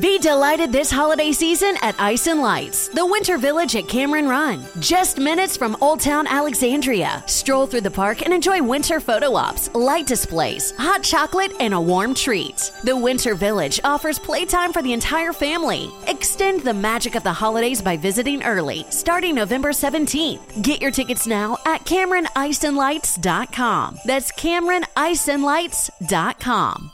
Be delighted this holiday season at Ice and Lights, the Winter Village at Cameron Run. Just minutes from Old Town Alexandria. Stroll through the park and enjoy winter photo ops, light displays, hot chocolate, and a warm treat. The Winter Village offers playtime for the entire family. Extend the magic of the holidays by visiting early, starting November 17th. Get your tickets now at CameronIceandLights.com. That's CameronIceandLights.com.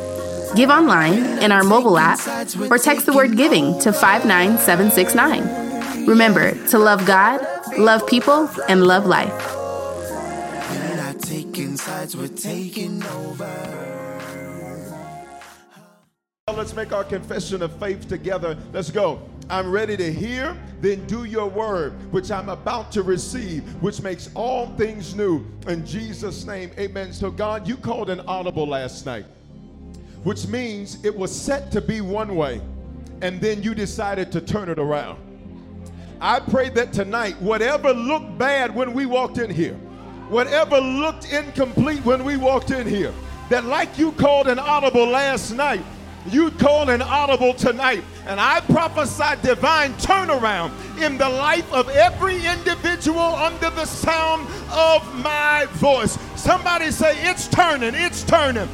Give online, in our mobile app, or text the word giving to 59769. Remember to love God, love people, and love life. Let's make our confession of faith together. Let's go. I'm ready to hear, then do your word, which I'm about to receive, which makes all things new. In Jesus' name, amen. So, God, you called an audible last night which means it was set to be one way, and then you decided to turn it around. I pray that tonight, whatever looked bad when we walked in here, whatever looked incomplete when we walked in here, that like you called an audible last night, you call an audible tonight. And I prophesy divine turnaround in the life of every individual under the sound of my voice. Somebody say, It's turning, it's turning.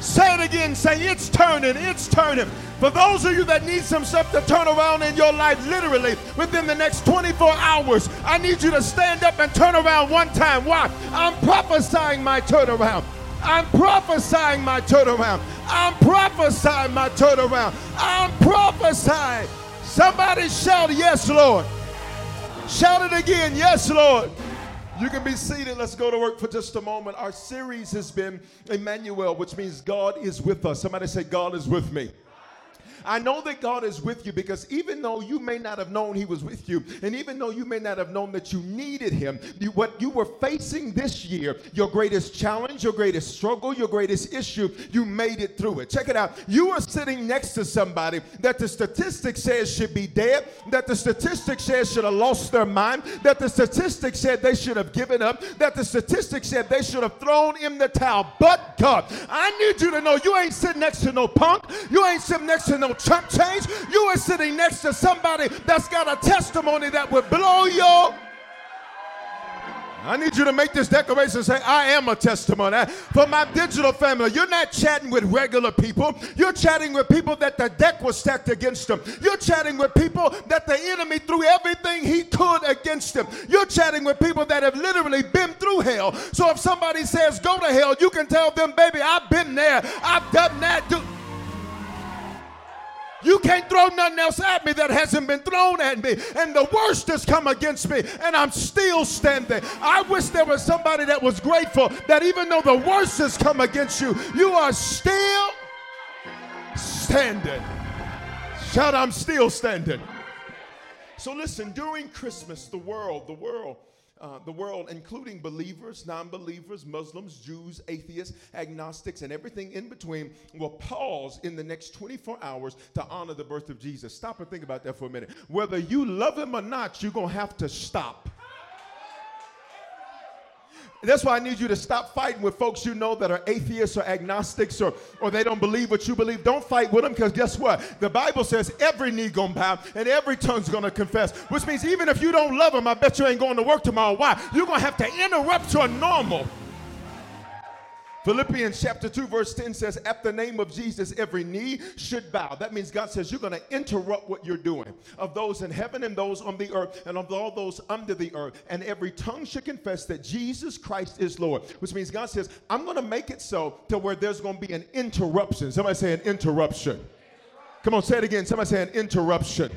Say it again. Say, it's turning, it's turning. For those of you that need some stuff to turn around in your life, literally within the next 24 hours, I need you to stand up and turn around one time. Why? I'm prophesying my turnaround. I'm prophesying my turnaround. I'm prophesying my turnaround. I'm prophesying. Somebody shout, Yes, Lord. Shout it again, Yes, Lord. You can be seated. Let's go to work for just a moment. Our series has been Emmanuel, which means God is with us. Somebody say, God is with me. I know that God is with you because even though you may not have known He was with you, and even though you may not have known that you needed Him, you, what you were facing this year, your greatest challenge, your greatest struggle, your greatest issue, you made it through it. Check it out. You are sitting next to somebody that the statistics says should be dead, that the statistics says should have lost their mind, that the statistics said they should have given up, that the statistics said they should have thrown in the towel. But God, I need you to know you ain't sitting next to no punk, you ain't sitting next to no chump change. You are sitting next to somebody that's got a testimony that would blow your. I need you to make this declaration say, I am a testimony. For my digital family, you're not chatting with regular people. You're chatting with people that the deck was stacked against them. You're chatting with people that the enemy threw everything he could against them. You're chatting with people that have literally been through hell. So if somebody says, go to hell, you can tell them, baby, I've been there. I've done that. You can't throw nothing else at me that hasn't been thrown at me. And the worst has come against me, and I'm still standing. I wish there was somebody that was grateful that even though the worst has come against you, you are still standing. Shout, I'm still standing. So listen, during Christmas, the world, the world, uh, the world, including believers, non believers, Muslims, Jews, atheists, agnostics, and everything in between, will pause in the next 24 hours to honor the birth of Jesus. Stop and think about that for a minute. Whether you love him or not, you're going to have to stop. That's why I need you to stop fighting with folks you know that are atheists or agnostics or, or they don't believe what you believe. Don't fight with them because guess what? The Bible says every knee gonna bow and every tongue's gonna confess, which means even if you don't love them, I bet you ain't going to work tomorrow. Why? You're gonna have to interrupt your normal. Philippians chapter 2, verse 10 says, At the name of Jesus, every knee should bow. That means God says, You're going to interrupt what you're doing of those in heaven and those on the earth and of all those under the earth. And every tongue should confess that Jesus Christ is Lord, which means God says, I'm going to make it so to where there's going to be an interruption. Somebody say an interruption. Come on, say it again. Somebody say an interruption.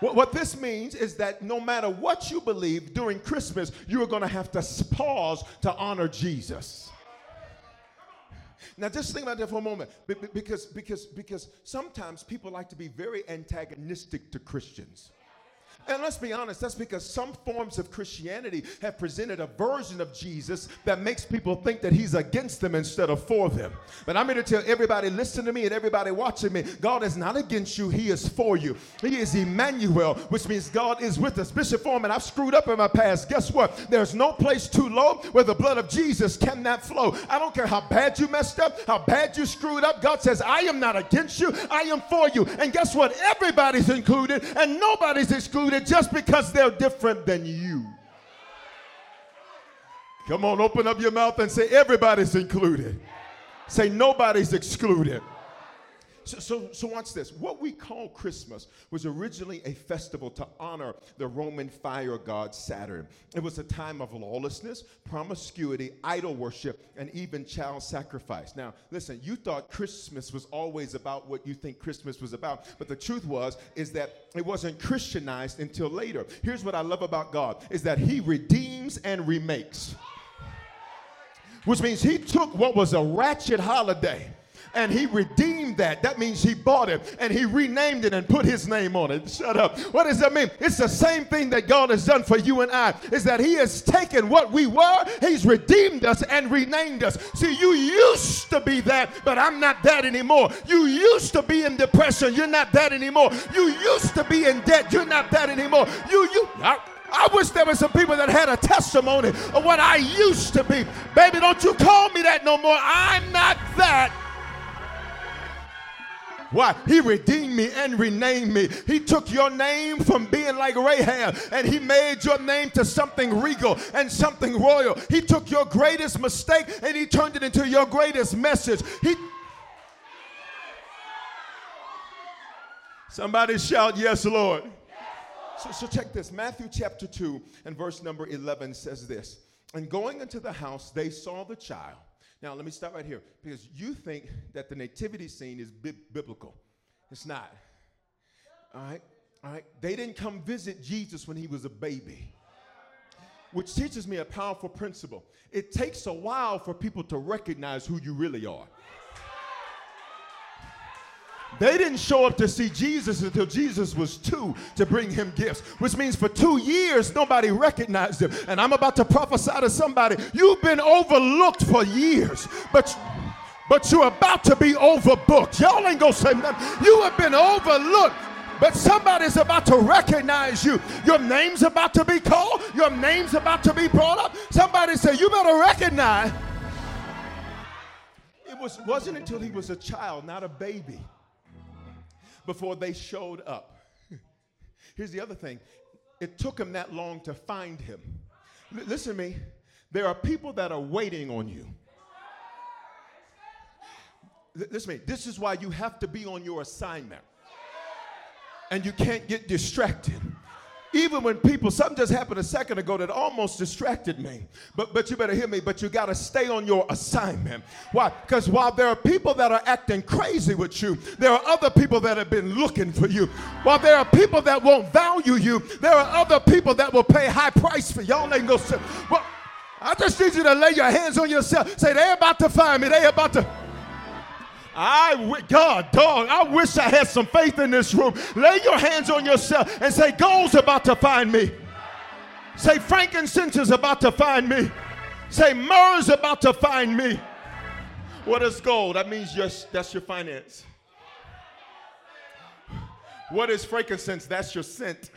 What, what this means is that no matter what you believe during Christmas, you are going to have to pause to honor Jesus. Now, just think about that for a moment, because because because sometimes people like to be very antagonistic to Christians. And let's be honest, that's because some forms of Christianity have presented a version of Jesus that makes people think that he's against them instead of for them. But I'm here to tell everybody listening to me and everybody watching me God is not against you, he is for you. He is Emmanuel, which means God is with us. Bishop Foreman, I've screwed up in my past. Guess what? There's no place too low where the blood of Jesus cannot flow. I don't care how bad you messed up, how bad you screwed up. God says, I am not against you, I am for you. And guess what? Everybody's included and nobody's excluded just because they're different than you. Come on, open up your mouth and say, everybody's included. Say, nobody's excluded. So, so, so, watch this. What we call Christmas was originally a festival to honor the Roman fire god Saturn. It was a time of lawlessness, promiscuity, idol worship, and even child sacrifice. Now, listen, you thought Christmas was always about what you think Christmas was about, but the truth was is that it wasn't Christianized until later. Here's what I love about God is that he redeems and remakes. Which means he took what was a ratchet holiday and he redeemed that. That means he bought it and he renamed it and put his name on it. Shut up. What does that mean? It's the same thing that God has done for you and I. Is that he has taken what we were, he's redeemed us and renamed us. See, you used to be that, but I'm not that anymore. You used to be in depression, you're not that anymore. You used to be in debt, you're not that anymore. You you I, I wish there were some people that had a testimony of what I used to be. Baby, don't you call me that no more. I'm not that why? He redeemed me and renamed me. He took your name from being like Rahab and he made your name to something regal and something royal. He took your greatest mistake and he turned it into your greatest message. He Somebody shout, Yes, Lord. So, so check this. Matthew chapter 2 and verse number 11 says this. And going into the house, they saw the child now, let me stop right here because you think that the nativity scene is bi- biblical. It's not. All right? All right? They didn't come visit Jesus when he was a baby, which teaches me a powerful principle. It takes a while for people to recognize who you really are. They didn't show up to see Jesus until Jesus was two to bring him gifts, which means for two years nobody recognized him. And I'm about to prophesy to somebody you've been overlooked for years, but but you're about to be overbooked. Y'all ain't gonna say nothing. You have been overlooked. But somebody's about to recognize you. Your name's about to be called. Your name's about to be brought up. Somebody say, You better recognize. It was, wasn't until he was a child, not a baby before they showed up. Here's the other thing it took him that long to find him. L- listen to me. There are people that are waiting on you. Listen to me. This is why you have to be on your assignment. And you can't get distracted. Even when people, something just happened a second ago that almost distracted me. But but you better hear me, but you gotta stay on your assignment. Why? Because while there are people that are acting crazy with you, there are other people that have been looking for you. While there are people that won't value you, there are other people that will pay high price for y'all ain't gonna well, I just need you to lay your hands on yourself. Say, they're about to find me. They're about to. I, God, dog, I wish I had some faith in this room. Lay your hands on yourself and say, Gold's about to find me. Say, frankincense is about to find me. Say, myrrh's about to find me. What is gold? That means your, that's your finance. What is frankincense? That's your scent.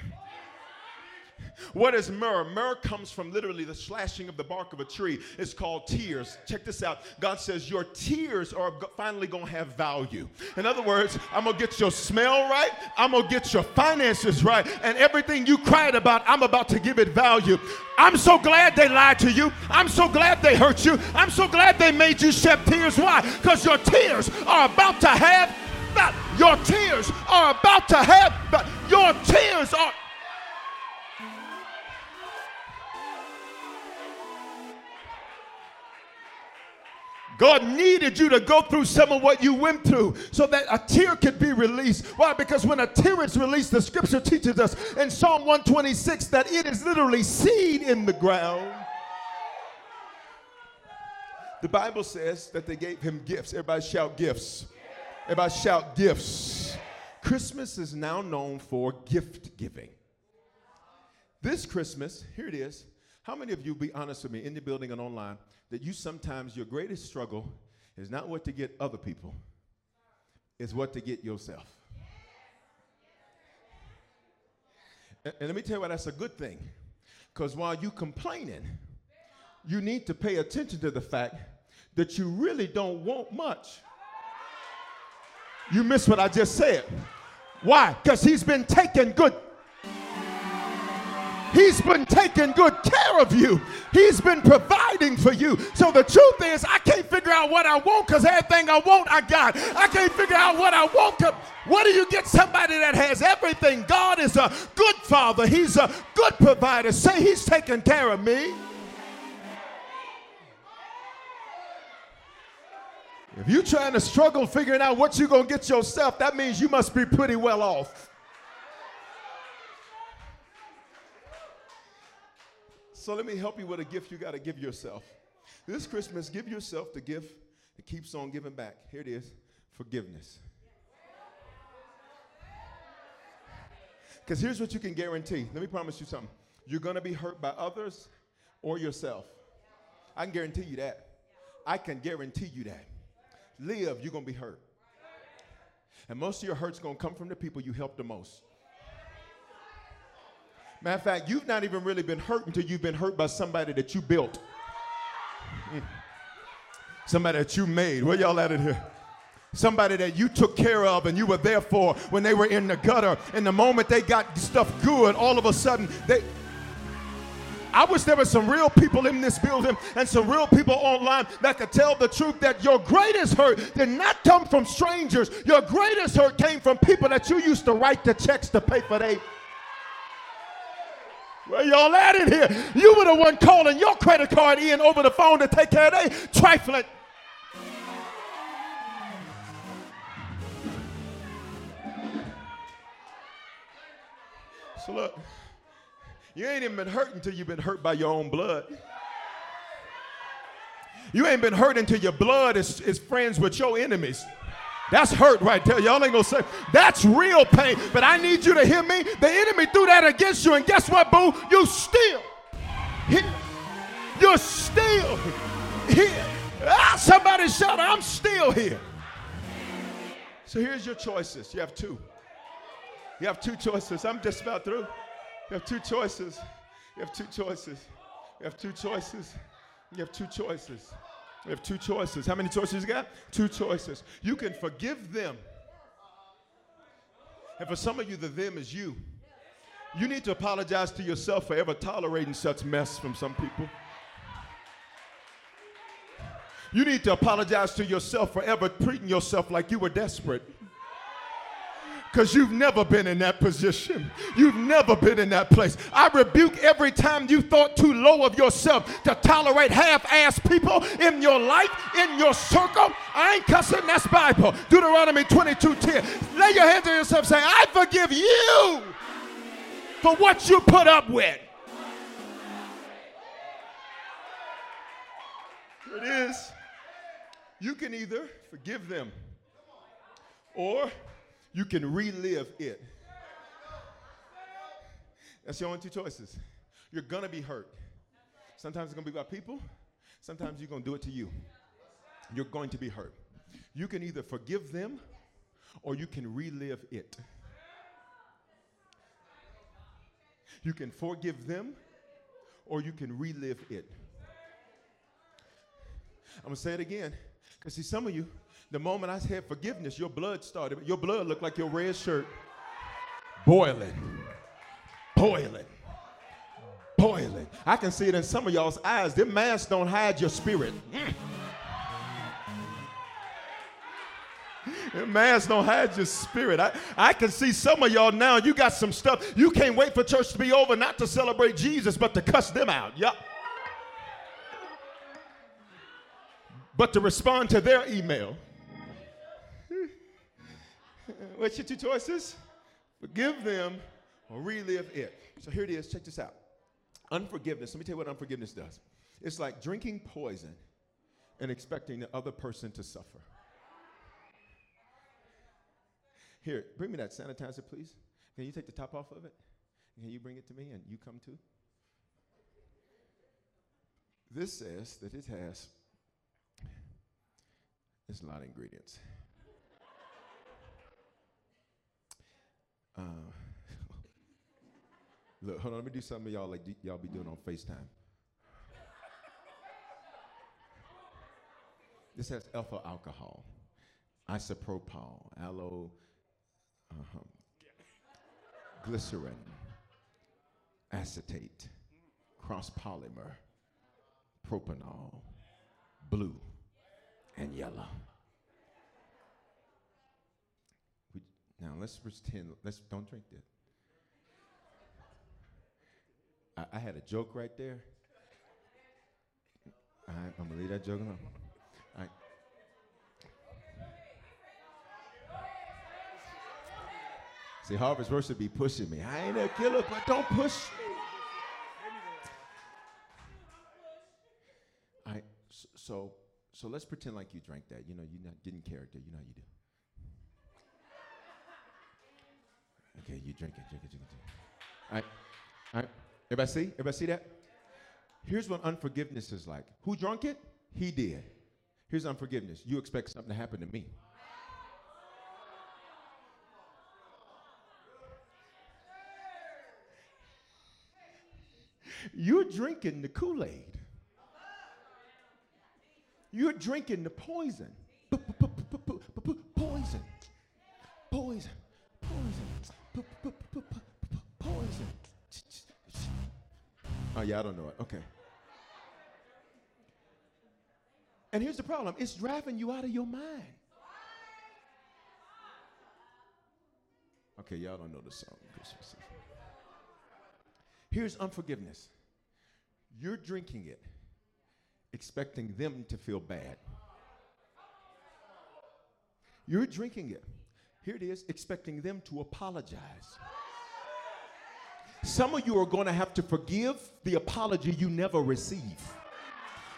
What is myrrh? Myrrh comes from literally the slashing of the bark of a tree. It's called tears. Check this out. God says, Your tears are finally going to have value. In other words, I'm going to get your smell right, I'm going to get your finances right, and everything you cried about, I'm about to give it value. I'm so glad they lied to you. I'm so glad they hurt you. I'm so glad they made you shed tears. Why? Because your tears are about to have your tears are about to have your tears are God needed you to go through some of what you went through so that a tear could be released. Why? Because when a tear is released, the scripture teaches us in Psalm 126 that it is literally seed in the ground. The Bible says that they gave him gifts. Everybody shout gifts. Everybody shout gifts. Christmas is now known for gift giving. This Christmas, here it is. How many of you, be honest with me, in the building and online, that you sometimes your greatest struggle is not what to get other people, it's what to get yourself. And, and let me tell you why that's a good thing. Because while you complaining, you need to pay attention to the fact that you really don't want much. You missed what I just said. Why? Because he's been taking good He's been taking good care of you. He's been providing for you. So the truth is, I can't figure out what I want because everything I want, I got. I can't figure out what I want. What do you get somebody that has everything? God is a good father, He's a good provider. Say, He's taking care of me. If you're trying to struggle figuring out what you're going to get yourself, that means you must be pretty well off. So let me help you with a gift you got to give yourself. This Christmas, give yourself the gift that keeps on giving back. Here it is forgiveness. Because here's what you can guarantee. Let me promise you something. You're going to be hurt by others or yourself. I can guarantee you that. I can guarantee you that. Live, you're going to be hurt. And most of your hurt's going to come from the people you help the most. Matter of fact, you've not even really been hurt until you've been hurt by somebody that you built. Mm. Somebody that you made. Where y'all at in here? Somebody that you took care of and you were there for when they were in the gutter. And the moment they got stuff good, all of a sudden they. I wish there were some real people in this building and some real people online that could tell the truth that your greatest hurt did not come from strangers. Your greatest hurt came from people that you used to write the checks to pay for their where y'all at in here? You were the one calling your credit card in over the phone to take care of they trifling. So look, you ain't even been hurt until you've been hurt by your own blood. You ain't been hurt until your blood is, is friends with your enemies. That's hurt right there. Y'all ain't gonna say that's real pain. But I need you to hear me. The enemy threw that against you, and guess what, boo? You still here. You're still here. Ah, somebody shout, I'm still here. So here's your choices. You have two. You have two choices. I'm just about through. You have two choices. You have two choices. You have two choices. You have two choices. We have two choices. How many choices you got? Two choices. You can forgive them. And for some of you, the them is you. You need to apologize to yourself for ever tolerating such mess from some people. You need to apologize to yourself for ever treating yourself like you were desperate because you've never been in that position. You've never been in that place. I rebuke every time you thought too low of yourself to tolerate half-ass people in your life, in your circle. I ain't cussing, that's Bible. Deuteronomy 22, 10. Lay your hands on yourself say, I forgive you for what you put up with. Here it is. You can either forgive them or you can relive it. That's your only two choices. You're gonna be hurt. Sometimes it's gonna be by people, sometimes you're gonna do it to you. You're going to be hurt. You can either forgive them or you can relive it. You can forgive them or you can relive it. I'm gonna say it again. Because see, some of you, the moment I said forgiveness, your blood started, your blood looked like your red shirt boiling, boiling, boiling. I can see it in some of y'all's eyes. Them masks don't hide your spirit. Masks don't hide your spirit. I, I can see some of y'all now. You got some stuff. You can't wait for church to be over, not to celebrate Jesus, but to cuss them out. Yep. But to respond to their email. What's your two choices? Forgive them or relive it. So here it is. Check this out. Unforgiveness. Let me tell you what unforgiveness does. It's like drinking poison and expecting the other person to suffer. Here, bring me that sanitizer, please. Can you take the top off of it? Can you bring it to me and you come too? This says that it has it's a lot of ingredients. Uh, look, hold on, let me do something y'all like y'all be doing on FaceTime. This has alpha alcohol, isopropyl, aloe uh-huh. glycerin, acetate, cross polymer, propanol, blue, and yellow. We, now let's pretend. Let's don't drink that. I, I had a joke right there. I'm gonna leave that joke alone. See, Harvest Worship be pushing me. I ain't a killer, but don't push me. I so so let's pretend like you drank that. You know, you didn't character. You know how you do. Okay, you drink it, drink it, drink it. Drink it. All right, all right. Everybody see? Everybody see that? Here's what unforgiveness is like. Who drunk it? He did. Here's unforgiveness. You expect something to happen to me. You're drinking the Kool Aid. You're drinking the poison. Poison. Poison. Poison. Oh, yeah, I don't know it. Okay. And here's the problem it's driving you out of your mind. Okay, y'all don't know the song. Here's unforgiveness you're drinking it, expecting them to feel bad. You're drinking it. Here it is, expecting them to apologize. Some of you are going to have to forgive the apology you never receive.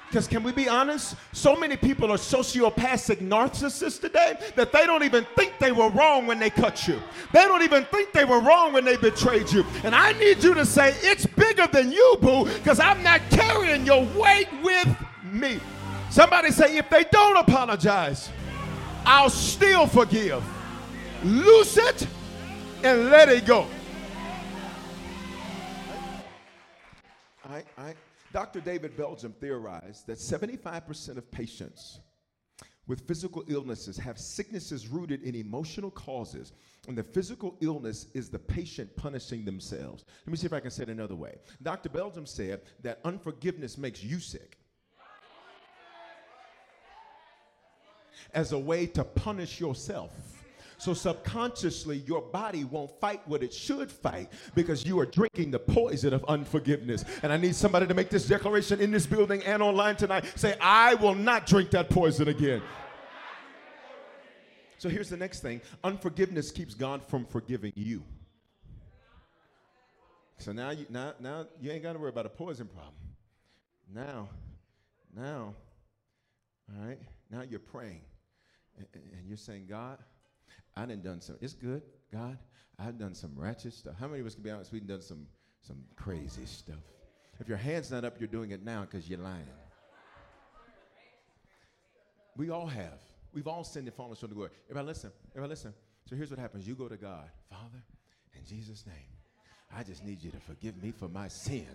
Because can we be honest? So many people are sociopathic narcissists today that they don't even think they were wrong when they cut you. They don't even think they were wrong when they betrayed you. And I need you to say, it's bigger than you, boo, because I'm not carrying your weight with me. Somebody say, if they don't apologize, I'll still forgive. Loose it and let it go. Dr. David Belgum theorized that 75% of patients with physical illnesses have sicknesses rooted in emotional causes, and the physical illness is the patient punishing themselves. Let me see if I can say it another way. Dr. Belgum said that unforgiveness makes you sick as a way to punish yourself. So subconsciously, your body won't fight what it should fight because you are drinking the poison of unforgiveness. And I need somebody to make this declaration in this building and online tonight. Say, I will not drink that poison again. So here's the next thing unforgiveness keeps God from forgiving you. So now you now now you ain't got to worry about a poison problem. Now, now, all right, now you're praying and, and you're saying, God, I done done some. It's good, God. I've done some ratchet stuff. How many of us can be honest? We've done some some crazy stuff. If your hand's not up, you're doing it now because you're lying. We all have. We've all sinned and fallen short of the glory. Everybody listen. Everybody listen. So here's what happens. You go to God, Father, in Jesus' name, I just need you to forgive me for my sin,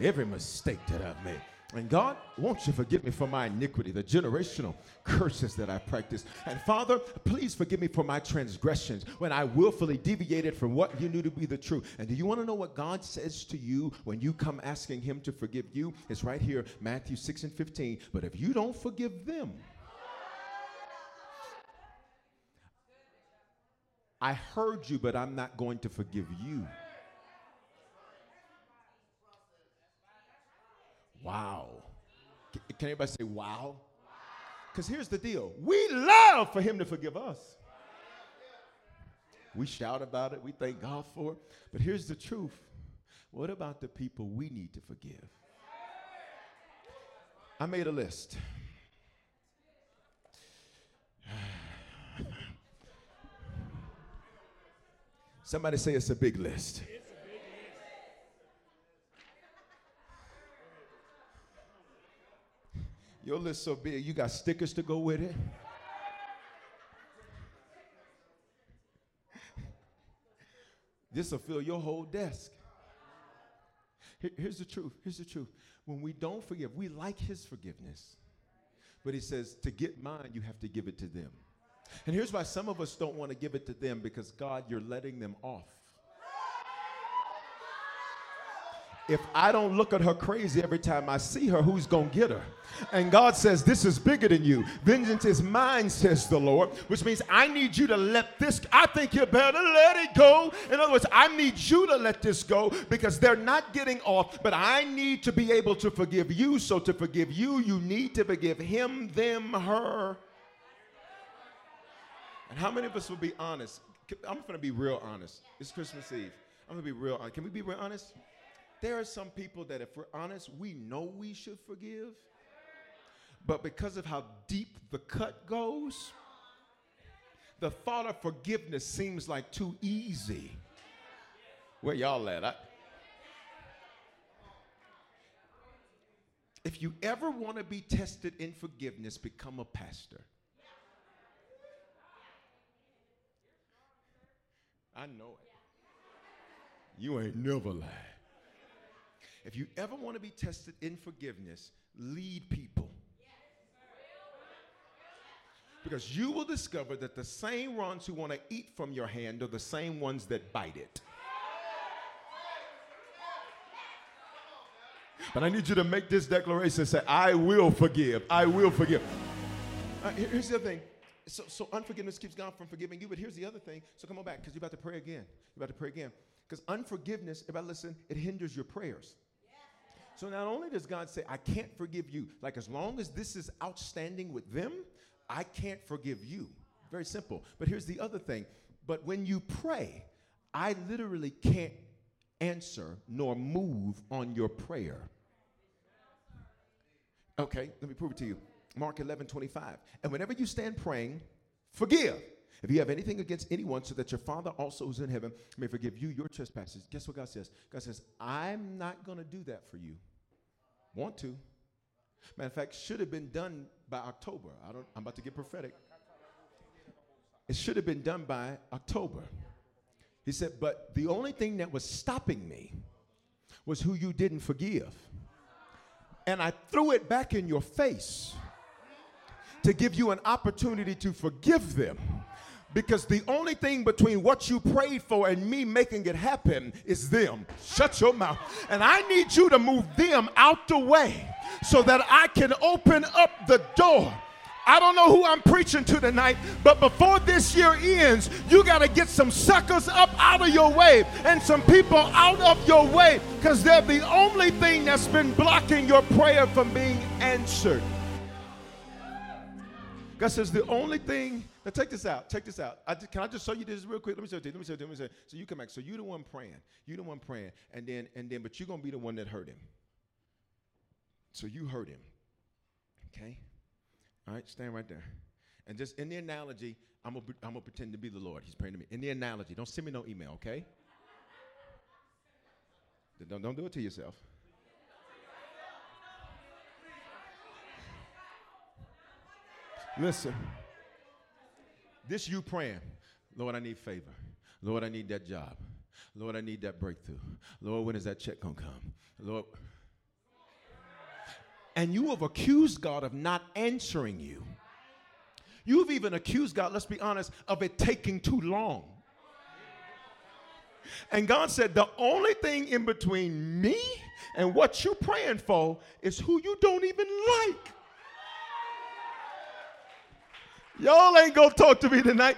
every mistake that I've made. And God, won't you forgive me for my iniquity, the generational curses that I practiced. And Father, please forgive me for my transgressions when I willfully deviated from what you knew to be the truth. And do you want to know what God says to you when you come asking Him to forgive you? It's right here, Matthew 6 and 15. But if you don't forgive them, I heard you, but I'm not going to forgive you. Wow. Can anybody say wow? Because here's the deal we love for him to forgive us. We shout about it, we thank God for it. But here's the truth what about the people we need to forgive? I made a list. Somebody say it's a big list. Your list so big, you got stickers to go with it. this will fill your whole desk. here's the truth. Here's the truth. When we don't forgive, we like his forgiveness. But he says, to get mine, you have to give it to them. And here's why some of us don't want to give it to them because God, you're letting them off. If I don't look at her crazy every time I see her, who's going to get her? And God says, This is bigger than you. Vengeance is mine, says the Lord, which means I need you to let this, I think you better let it go. In other words, I need you to let this go because they're not getting off, but I need to be able to forgive you. So to forgive you, you need to forgive him, them, her. And how many of us will be honest? I'm going to be real honest. It's Christmas Eve. I'm going to be real honest. Can we be real honest? There are some people that, if we're honest, we know we should forgive. But because of how deep the cut goes, the thought of forgiveness seems like too easy. Where y'all at? I, if you ever want to be tested in forgiveness, become a pastor. I know it. You ain't never lied. If you ever want to be tested in forgiveness, lead people. Because you will discover that the same ones who want to eat from your hand are the same ones that bite it. But I need you to make this declaration and say, I will forgive. I will forgive. Uh, here's the other thing. So, so unforgiveness keeps God from forgiving you, but here's the other thing. So come on back, because you're about to pray again. You're about to pray again. Because unforgiveness, if I listen, it hinders your prayers. So not only does God say, I can't forgive you, like as long as this is outstanding with them, I can't forgive you. Very simple. But here's the other thing. But when you pray, I literally can't answer nor move on your prayer. Okay, let me prove it to you. Mark 11, 25. And whenever you stand praying, forgive. If you have anything against anyone, so that your Father also is in heaven may forgive you your trespasses. Guess what God says? God says, I'm not going to do that for you. Want to. Matter of fact, should have been done by October. I don't, I'm about to get prophetic. It should have been done by October. He said, but the only thing that was stopping me was who you didn't forgive. And I threw it back in your face to give you an opportunity to forgive them. Because the only thing between what you prayed for and me making it happen is them. Shut your mouth. And I need you to move them out the way so that I can open up the door. I don't know who I'm preaching to tonight, but before this year ends, you got to get some suckers up out of your way and some people out of your way because they're the only thing that's been blocking your prayer from being answered. God says the only thing now check this out. Check this out. I just, can I just show you this real quick? Let me show you. Let me show you. Let me show you. So you come back. So you're the one praying. You're the one praying, and then and then, but you're gonna be the one that hurt him. So you hurt him. Okay. All right. Stand right there. And just in the analogy, I'm gonna I'm gonna pretend to be the Lord. He's praying to me. In the analogy, don't send me no email. Okay. Don't don't do it to yourself. Listen. This you praying, Lord, I need favor. Lord, I need that job. Lord, I need that breakthrough. Lord, when is that check gonna come? Lord. And you have accused God of not answering you. You've even accused God, let's be honest, of it taking too long. And God said, The only thing in between me and what you're praying for is who you don't even like. Y'all ain't gonna talk to me tonight.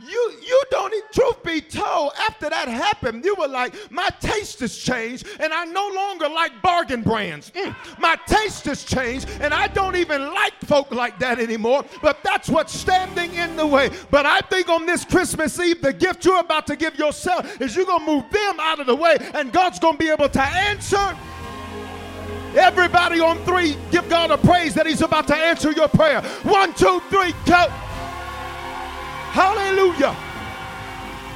You you don't need truth be told, after that happened, you were like, my taste has changed, and I no longer like bargain brands. Mm, my taste has changed, and I don't even like folk like that anymore. But that's what's standing in the way. But I think on this Christmas Eve, the gift you're about to give yourself is you're gonna move them out of the way, and God's gonna be able to answer. Everybody on three, give God a praise that He's about to answer your prayer. One, two, three, go. Hallelujah.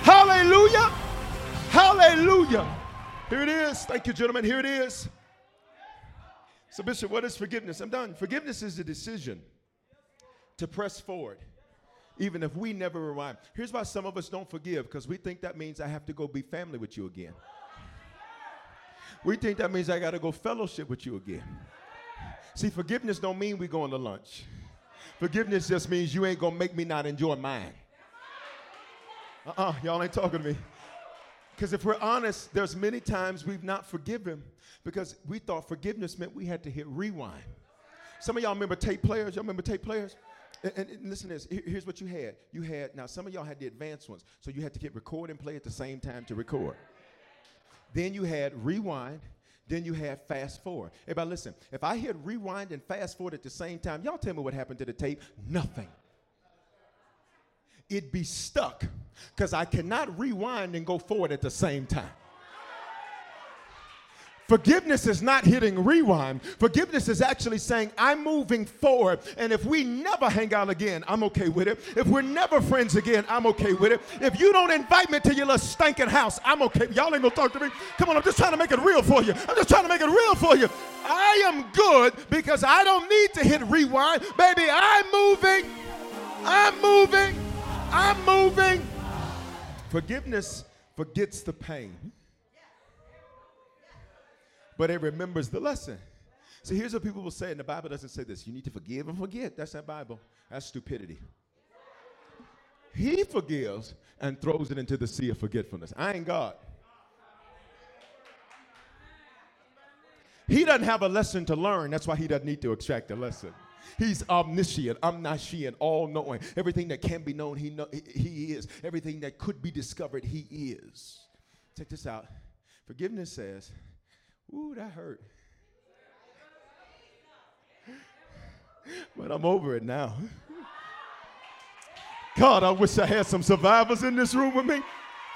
Hallelujah. Hallelujah. Here it is. Thank you, gentlemen. Here it is. So, Bishop, what is forgiveness? I'm done. Forgiveness is a decision to press forward, even if we never rewind. Here's why some of us don't forgive because we think that means I have to go be family with you again. We think that means I got to go fellowship with you again. See, forgiveness don't mean we going to lunch. Forgiveness just means you ain't going to make me not enjoy mine. Uh-uh, y'all ain't talking to me. Because if we're honest, there's many times we've not forgiven because we thought forgiveness meant we had to hit rewind. Some of y'all remember tape players. Y'all remember tape players? And, and, and listen to this. Here's what you had. You had, now some of y'all had the advanced ones. So you had to hit record and play at the same time to record. Then you had rewind. Then you had fast forward. Everybody, listen. If I hit rewind and fast forward at the same time, y'all tell me what happened to the tape. Nothing. It'd be stuck because I cannot rewind and go forward at the same time. Forgiveness is not hitting rewind. Forgiveness is actually saying, I'm moving forward. And if we never hang out again, I'm okay with it. If we're never friends again, I'm okay with it. If you don't invite me to your little stinking house, I'm okay. Y'all ain't gonna talk to me. Come on, I'm just trying to make it real for you. I'm just trying to make it real for you. I am good because I don't need to hit rewind. Baby, I'm moving. I'm moving. I'm moving. Forgiveness forgets the pain but it remembers the lesson. So here's what people will say, and the Bible doesn't say this. You need to forgive and forget. That's that Bible. That's stupidity. He forgives and throws it into the sea of forgetfulness. I ain't God. He doesn't have a lesson to learn. That's why he doesn't need to extract a lesson. He's omniscient, omniscient, all knowing. Everything that can be known, he, know, he is. Everything that could be discovered, he is. Check this out. Forgiveness says, Ooh, that hurt. But I'm over it now. God, I wish I had some survivors in this room with me.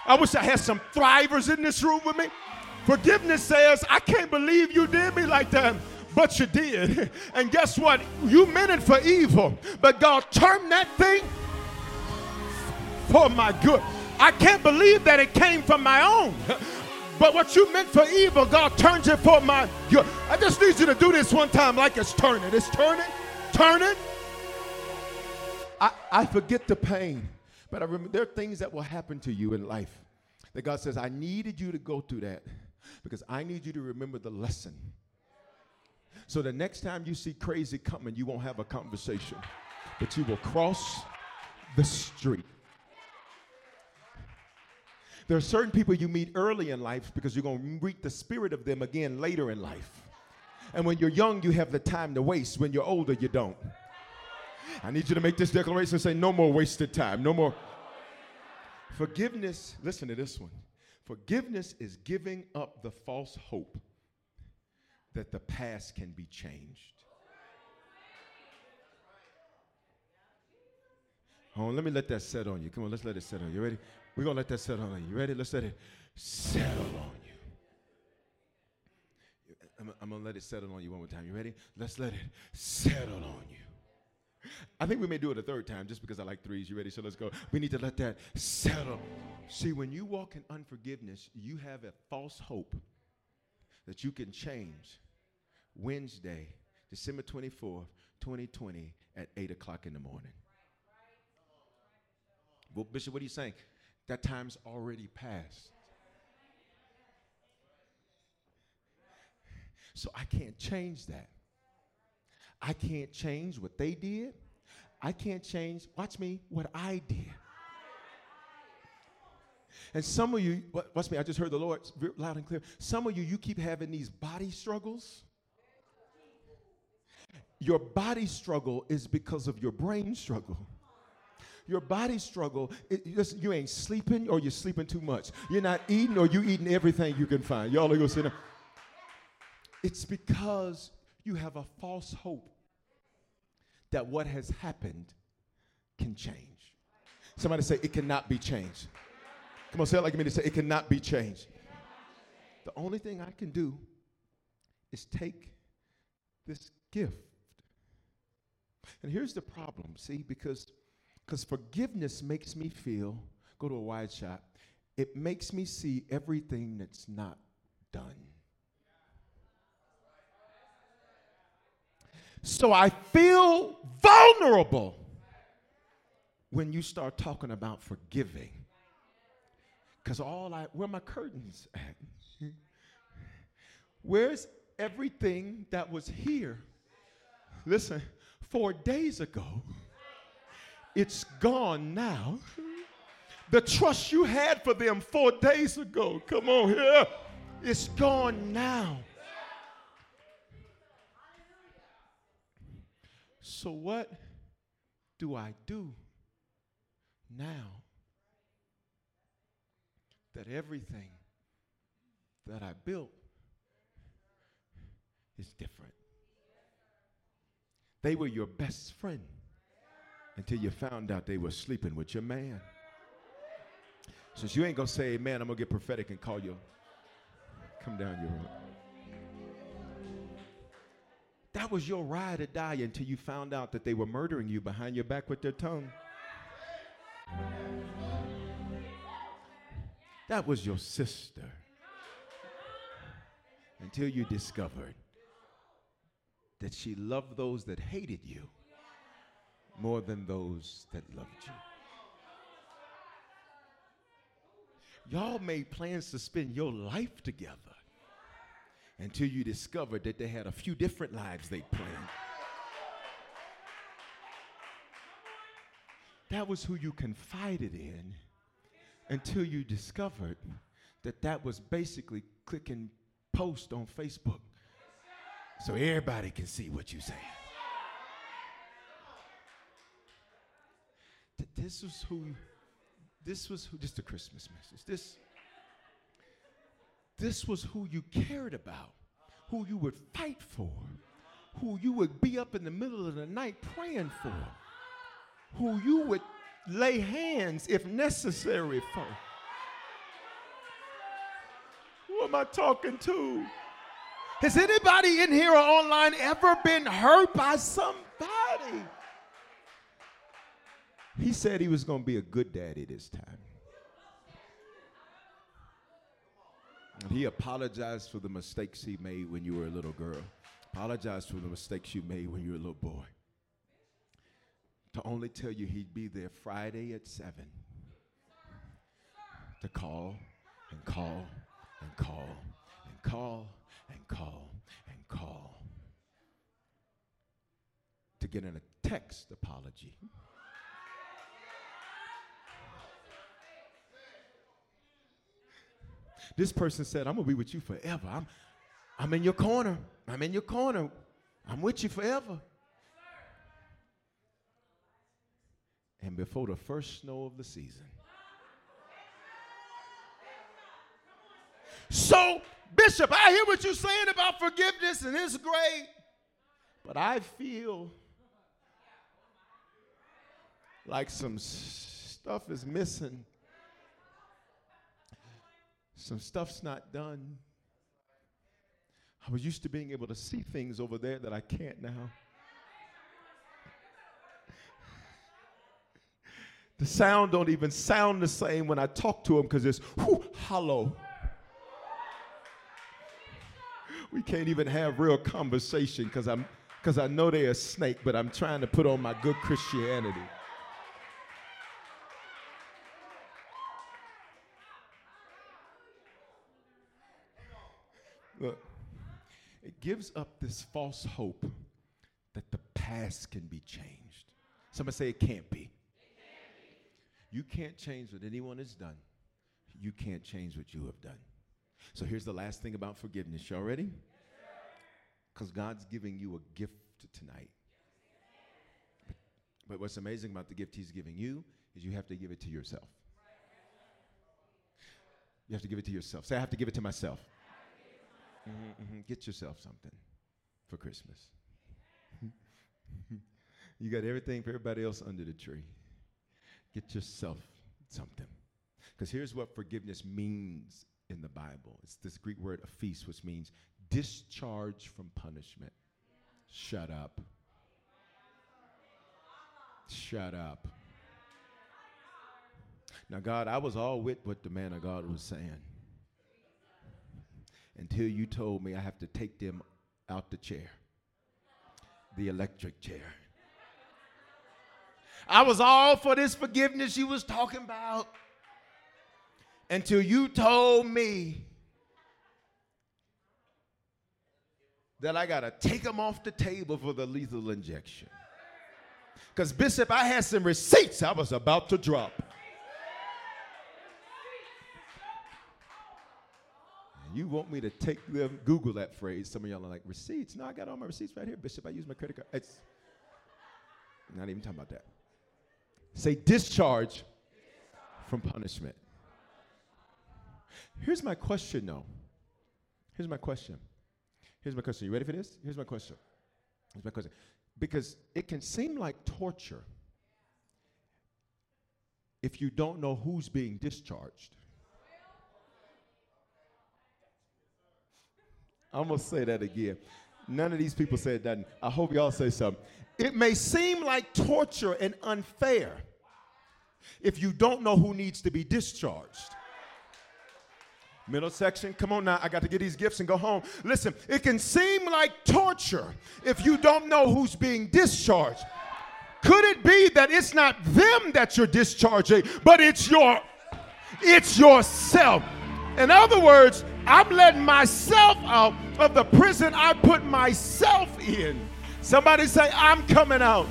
I wish I had some thrivers in this room with me. Forgiveness says, I can't believe you did me like that, but you did. And guess what? You meant it for evil, but God turned that thing for my good. I can't believe that it came from my own. But what you meant for evil, God turns it for my good. I just need you to do this one time like it's turning. It's turning, turning. I, I forget the pain, but I remember there are things that will happen to you in life that God says, I needed you to go through that because I need you to remember the lesson. So the next time you see crazy coming, you won't have a conversation, but you will cross the street. There are certain people you meet early in life because you're going to meet the spirit of them again later in life. And when you're young, you have the time to waste. When you're older, you don't. I need you to make this declaration and say, no more wasted time. No more. Forgiveness, listen to this one. Forgiveness is giving up the false hope that the past can be changed. Hold on, let me let that set on you. Come on, let's let it set on you. Ready? We're going to let that settle on you. You ready? Let's let it settle on you. I'm, I'm going to let it settle on you one more time. You ready? Let's let it settle on you. I think we may do it a third time just because I like threes. You ready? So let's go. We need to let that settle. See, when you walk in unforgiveness, you have a false hope that you can change Wednesday, December 24th, 2020 at 8 o'clock in the morning. Well, Bishop, what are you saying? That time's already passed. So I can't change that. I can't change what they did. I can't change, watch me, what I did. And some of you, watch me, I just heard the Lord loud and clear. Some of you, you keep having these body struggles. Your body struggle is because of your brain struggle. Your body struggle, it, you ain't sleeping or you're sleeping too much. You're not eating or you eating everything you can find. Y'all are to sit down. It's because you have a false hope that what has happened can change. Somebody say, it cannot be changed. Come on, say it like me to say, it cannot be changed. The only thing I can do is take this gift. And here's the problem, see, because because forgiveness makes me feel, go to a wide shot, it makes me see everything that's not done. So I feel vulnerable when you start talking about forgiving. Because all I, where my curtains at? Where's everything that was here? Listen, four days ago, it's gone now. The trust you had for them four days ago, come on here, it's gone now. So, what do I do now that everything that I built is different? They were your best friend until you found out they were sleeping with your man. Since you ain't gonna say amen, I'm gonna get prophetic and call you. Come down your road. That was your ride or die until you found out that they were murdering you behind your back with their tongue. That was your sister until you discovered that she loved those that hated you more than those that loved you. Y'all made plans to spend your life together until you discovered that they had a few different lives they planned. That was who you confided in until you discovered that that was basically clicking post on Facebook so everybody can see what you say. This was who, this was who, just a Christmas message. This, this was who you cared about, who you would fight for, who you would be up in the middle of the night praying for, who you would lay hands if necessary for. Who am I talking to? Has anybody in here or online ever been hurt by somebody? He said he was going to be a good daddy this time. And he apologized for the mistakes he made when you were a little girl. Apologized for the mistakes you made when you were a little boy. To only tell you he'd be there Friday at 7 to call and call and call and call and call and call to get in a text apology. This person said, I'm going to be with you forever. I'm, I'm in your corner. I'm in your corner. I'm with you forever. And before the first snow of the season. So, Bishop, I hear what you're saying about forgiveness, and it's great. But I feel like some stuff is missing some stuff's not done. I was used to being able to see things over there that I can't now. The sound don't even sound the same when I talk to them because it's whew, hollow. We can't even have real conversation because I'm because I know they're a snake, but I'm trying to put on my good Christianity. Look, it gives up this false hope that the past can be changed. Somebody say it can't be. You can't change what anyone has done. You can't change what you have done. So here's the last thing about forgiveness. Y'all ready? Because God's giving you a gift tonight. But, but what's amazing about the gift He's giving you is you have to give it to yourself. You have to give it to yourself. Say, I have to give it to myself. Mm-hmm, mm-hmm. Get yourself something for Christmas. you got everything for everybody else under the tree. Get yourself something. Because here's what forgiveness means in the Bible it's this Greek word, aphesis, which means discharge from punishment. Shut up. Shut up. Now, God, I was all with what the man of God was saying until you told me I have to take them out the chair, the electric chair. I was all for this forgiveness you was talking about until you told me that I got to take them off the table for the lethal injection. Because, Bishop, I had some receipts I was about to drop. You want me to take them, Google that phrase. Some of y'all are like, receipts? No, I got all my receipts right here, Bishop. I use my credit card. It's not even talking about that. Say discharge from punishment. Here's my question, though. Here's my question. Here's my question. You ready for this? Here's my question. Here's my question. Because it can seem like torture if you don't know who's being discharged. I'm going to say that again. None of these people said that. I hope y'all say something. It may seem like torture and unfair if you don't know who needs to be discharged. Middle section, come on now. I got to get these gifts and go home. Listen, it can seem like torture if you don't know who's being discharged. Could it be that it's not them that you're discharging, but it's your it's yourself? In other words, I'm letting myself out of the prison I put myself in. Somebody say, I'm coming out.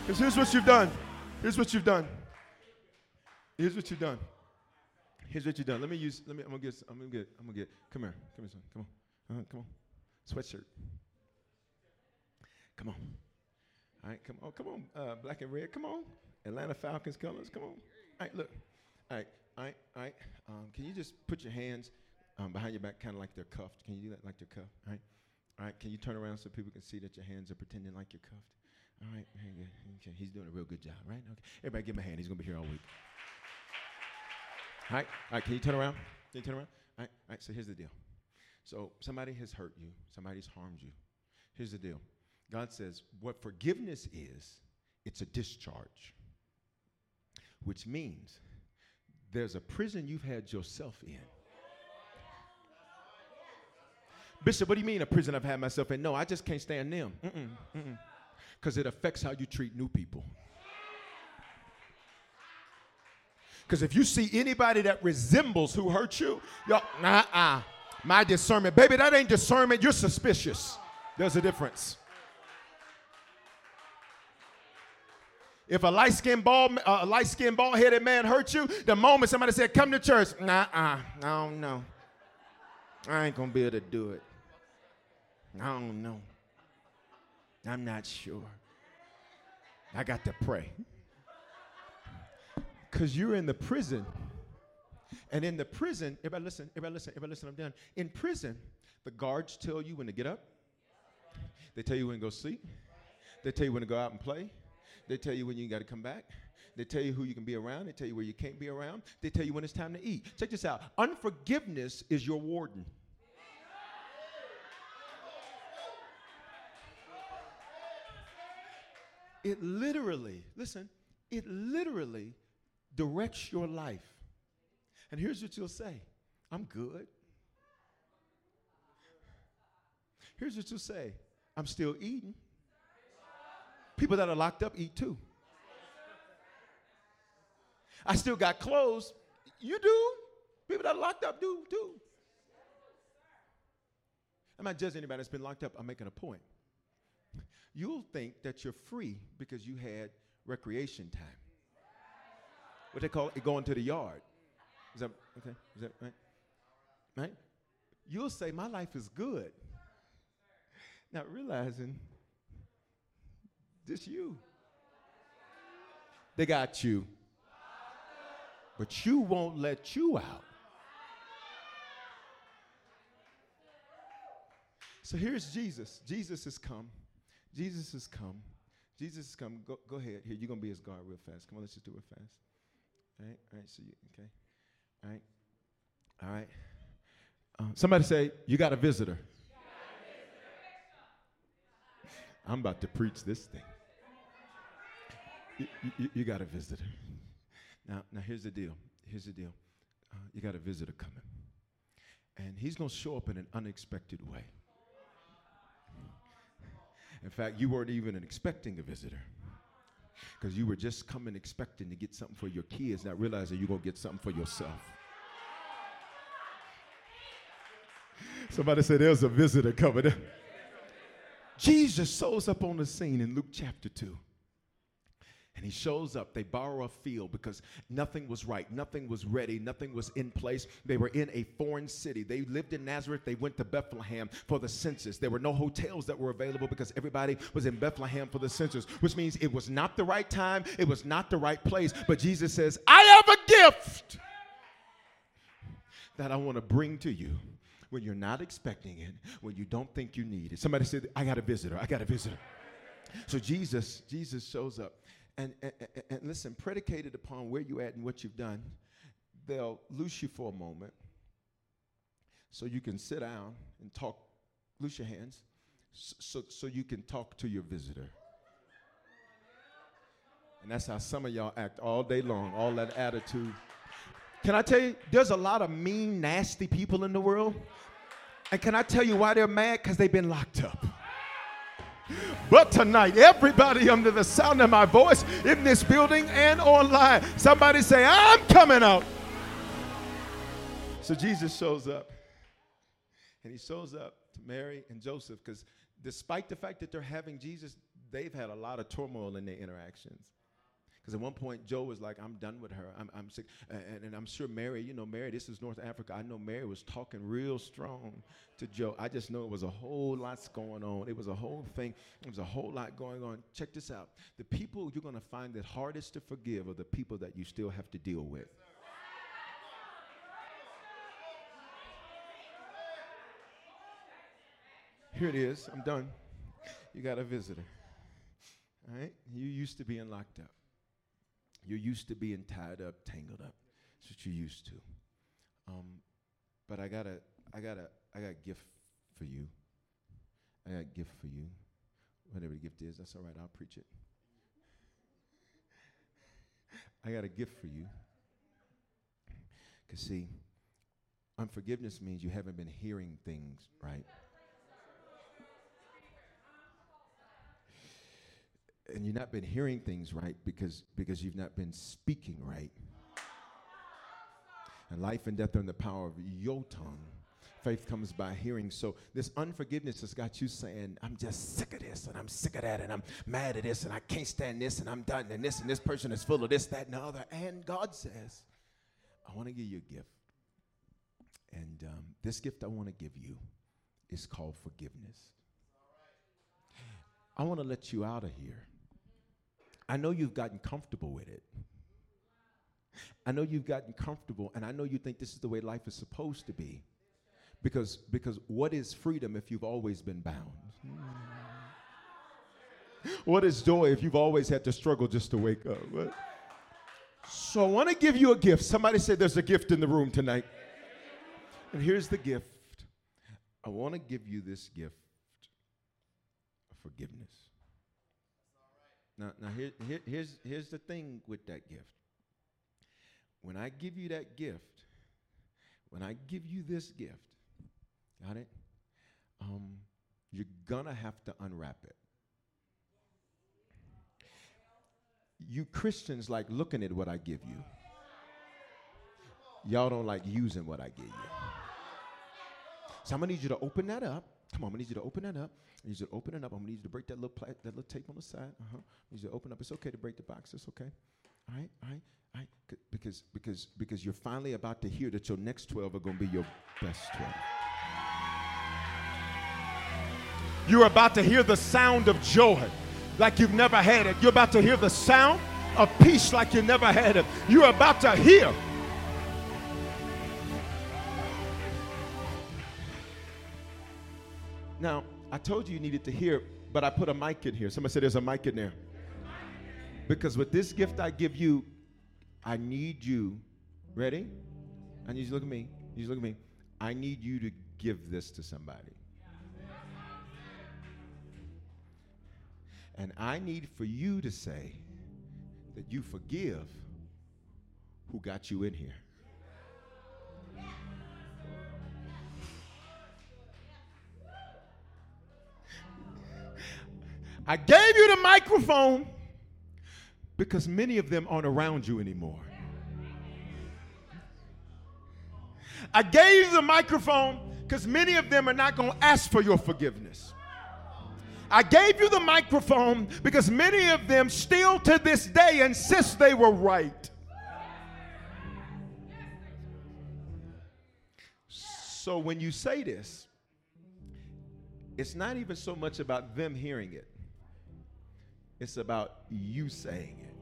Because here's what you've done. Here's what you've done. Here's what you've done. Here's what you've done. Let me use. Let me. I'm gonna get. I'm gonna get. I'm gonna get. Come here. Come here, son. Come on. Uh, come on. Sweatshirt. Come on. All right. Come on. Come on. Uh, black and red. Come on. Atlanta Falcons colors. Come on. All right. Look. All right. All right. All right. Um, can you just put your hands um, behind your back, kind of like they're cuffed? Can you do that like they're cuffed? All right. All right. Can you turn around so people can see that your hands are pretending like you're cuffed? All right. Okay. He's doing a real good job, right? Okay. Everybody give him a hand. He's gonna be here all week. All right, all right, can you turn around? Can you turn around? All right, all right, so here's the deal. So somebody has hurt you, somebody's harmed you. Here's the deal God says, what forgiveness is, it's a discharge, which means there's a prison you've had yourself in. Bishop, what do you mean a prison I've had myself in? No, I just can't stand them. Because it affects how you treat new people. Because if you see anybody that resembles who hurt you, y'all, nah, uh, my discernment, baby, that ain't discernment. You're suspicious. There's a difference. If a light skinned bald, uh, light skinned bald headed man hurt you, the moment somebody said, "Come to church," nah, I don't know. I ain't gonna be able to do it. I don't know. I'm not sure. I got to pray. Because you're in the prison. And in the prison, everybody listen, everybody listen, everybody listen, I'm done. In prison, the guards tell you when to get up. They tell you when to go sleep. They tell you when to go out and play. They tell you when you got to come back. They tell you who you can be around. They tell you where you can't be around. They tell you when it's time to eat. Check this out. Unforgiveness is your warden. It literally, listen, it literally directs your life. And here's what you'll say I'm good. Here's what you'll say I'm still eating. People that are locked up eat too. I still got clothes. You do. People that are locked up do too. I'm not judging anybody that's been locked up. I'm making a point. You'll think that you're free because you had recreation time. What they call it going to the yard. Is that okay? Is that right? Right? You'll say, My life is good. Not realizing this you. They got you. But you won't let you out. So here's Jesus. Jesus has come. Jesus has come. Jesus has come. Go, go ahead. Here, you're going to be his guard real fast. Come on, let's just do it fast. All right, all right, so you, okay. All right, all right. Uh, somebody say, You got a visitor. I'm about to preach this thing. You, you, got a visitor. Now, now here's the deal. Here's the deal. Uh, you got a visitor coming, and he's to show up in an unexpected way. In fact, you weren't even expecting a visitor because you were just coming expecting to get something for your kids, not realizing you're to get something for yourself. Somebody said there's a visitor coming. Jesus shows up on the scene in Luke chapter 2. And he shows up. They borrow a field because nothing was right. Nothing was ready. Nothing was in place. They were in a foreign city. They lived in Nazareth. They went to Bethlehem for the census. There were no hotels that were available because everybody was in Bethlehem for the census, which means it was not the right time. It was not the right place. But Jesus says, I have a gift that I want to bring to you when you're not expecting it, when you don't think you need it. Somebody said, I got a visitor. I got a visitor. So Jesus, Jesus shows up and, and, and listen, predicated upon where you're at and what you've done, they'll loose you for a moment so you can sit down and talk, loose your hands, so, so you can talk to your visitor. And that's how some of y'all act all day long, all that attitude. Can I tell you, there's a lot of mean, nasty people in the world. And can I tell you why they're mad? Because they've been locked up. But tonight, everybody under the sound of my voice in this building and online, somebody say, I'm coming out. So Jesus shows up. And he shows up to Mary and Joseph because despite the fact that they're having Jesus, they've had a lot of turmoil in their interactions. Because at one point, Joe was like, I'm done with her. I'm, I'm sick. And, and, I'm sure Mary, you know, Mary, this is North Africa. I know Mary was talking real strong to Joe. I just know it was a whole lot going on. It was a whole thing. It was a whole lot going on. Check this out. The people you're going to find it hardest to forgive are the people that you still have to deal with. Here it is. I'm done. You got a visitor. All right? You used to being locked up. You're used to being tied up, tangled up. That's what you're used to. Um, but I got a, I got a, I got a gift for you. I got a gift for you. Whatever the gift is, that's all right. I'll preach it. I got a gift for you. Because, see, unforgiveness means you haven't been hearing things right. And you've not been hearing things right because because you've not been speaking right. And life and death are in the power of your tongue. Faith comes by hearing. So this unforgiveness has got you saying, I'm just sick of this and I'm sick of that and I'm mad at this and I can't stand this and I'm done and this and this person is full of this, that, and the other. And God says, I want to give you a gift. And um, this gift I want to give you is called forgiveness. I want to let you out of here I know you've gotten comfortable with it. I know you've gotten comfortable, and I know you think this is the way life is supposed to be. Because, because what is freedom if you've always been bound? What is joy if you've always had to struggle just to wake up? So I want to give you a gift. Somebody said there's a gift in the room tonight. And here's the gift. I want to give you this gift of forgiveness. Now, now here, here, here's, here's the thing with that gift. When I give you that gift, when I give you this gift, got it? Um, you're gonna have to unwrap it. You Christians like looking at what I give you. Y'all don't like using what I give you. So I'm gonna need you to open that up. Come on, gonna need you to open that up. I need you to open it up. I'm gonna need you to break that little pla- that little tape on the side. Uh-huh. I need you to open up. It's okay to break the box. It's okay. All right, all right, all right. C- Because because because you're finally about to hear that your next 12 are gonna be your best 12. You're about to hear the sound of joy like you've never had it. You're about to hear the sound of peace like you never had it. You're about to hear. Now, I told you you needed to hear, but I put a mic in here. Somebody said there's a mic in there. Because with this gift I give you, I need you. Ready? I need you to look at me. You look at me. I need you to give this to somebody. And I need for you to say that you forgive who got you in here. I gave you the microphone because many of them aren't around you anymore. I gave you the microphone because many of them are not going to ask for your forgiveness. I gave you the microphone because many of them still to this day insist they were right. So when you say this, it's not even so much about them hearing it, it's about you saying it.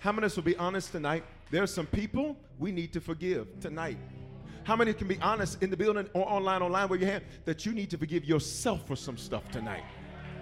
How many of us will be honest tonight? There are some people we need to forgive tonight. How many can be honest in the building or online, online where your hand that you need to forgive yourself for some stuff tonight?